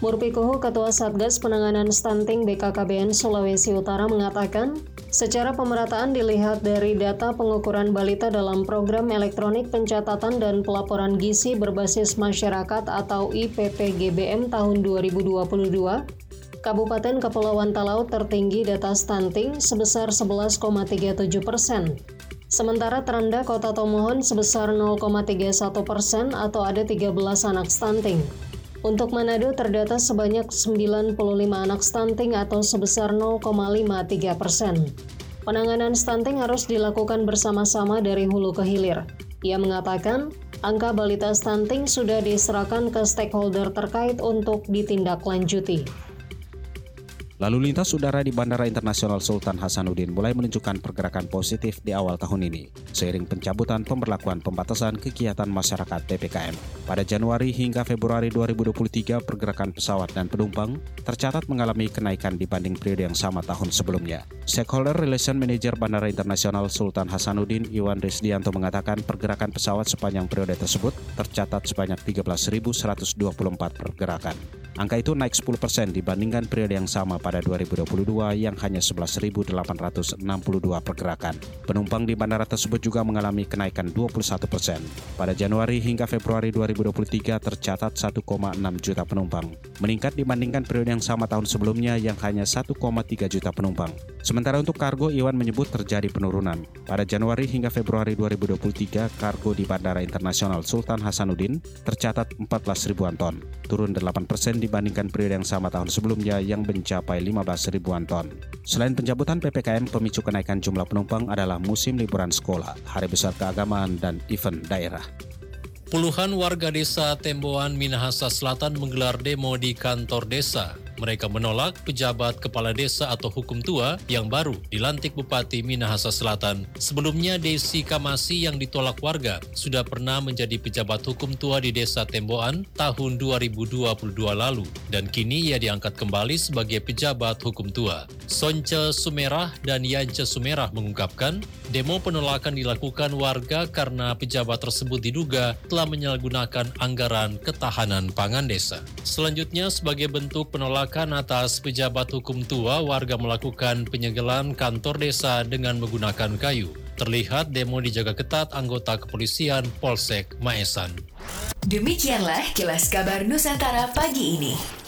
Murpikuhu, Ketua Satgas Penanganan Stunting BKKBN Sulawesi Utara mengatakan, secara pemerataan dilihat dari data pengukuran balita dalam program elektronik pencatatan dan pelaporan gizi berbasis masyarakat atau IPPGBM tahun 2022, Kabupaten Kepulauan Talaut tertinggi data stunting sebesar 11,37 persen. Sementara terendah Kota Tomohon sebesar 0,31 persen atau ada 13 anak stunting. Untuk Manado terdata sebanyak 95 anak stunting atau sebesar 0,53 persen. Penanganan stunting harus dilakukan bersama-sama dari hulu ke hilir. Ia mengatakan, angka balita stunting sudah diserahkan ke stakeholder terkait untuk ditindaklanjuti. Lalu lintas udara di Bandara Internasional Sultan Hasanuddin mulai menunjukkan pergerakan positif di awal tahun ini, seiring pencabutan pemberlakuan pembatasan kegiatan masyarakat PPKM. Pada Januari hingga Februari 2023, pergerakan pesawat dan penumpang tercatat mengalami kenaikan dibanding periode yang sama tahun sebelumnya. Stakeholder Relation Manager Bandara Internasional Sultan Hasanuddin Iwan Risdianto mengatakan pergerakan pesawat sepanjang periode tersebut tercatat sebanyak 13.124 pergerakan. Angka itu naik 10% dibandingkan periode yang sama pada 2022 yang hanya 11.862 pergerakan. Penumpang di bandara tersebut juga mengalami kenaikan 21%. Pada Januari hingga Februari 2023 tercatat 1,6 juta penumpang, meningkat dibandingkan periode yang sama tahun sebelumnya yang hanya 1,3 juta penumpang. Sementara untuk kargo, Iwan menyebut terjadi penurunan. Pada Januari hingga Februari 2023, kargo di Bandara Internasional Sultan Hasanuddin tercatat 14 ribuan ton, turun 8 persen dibandingkan periode yang sama tahun sebelumnya yang mencapai 15 ribuan ton. Selain pencabutan PPKM, pemicu kenaikan jumlah penumpang adalah musim liburan sekolah, hari besar keagamaan, dan event daerah. Puluhan warga desa Temboan, Minahasa Selatan menggelar demo di kantor desa mereka menolak pejabat kepala desa atau hukum tua yang baru dilantik Bupati Minahasa Selatan. Sebelumnya Desi Kamasi yang ditolak warga sudah pernah menjadi pejabat hukum tua di desa Temboan tahun 2022 lalu dan kini ia diangkat kembali sebagai pejabat hukum tua. Sonce Sumerah dan Yance Sumerah mengungkapkan demo penolakan dilakukan warga karena pejabat tersebut diduga telah menyalahgunakan anggaran ketahanan pangan desa. Selanjutnya sebagai bentuk penolakan penolakan atas pejabat hukum tua, warga melakukan penyegelan kantor desa dengan menggunakan kayu. Terlihat demo dijaga ketat anggota kepolisian Polsek Maesan. Demikianlah kilas kabar Nusantara pagi ini.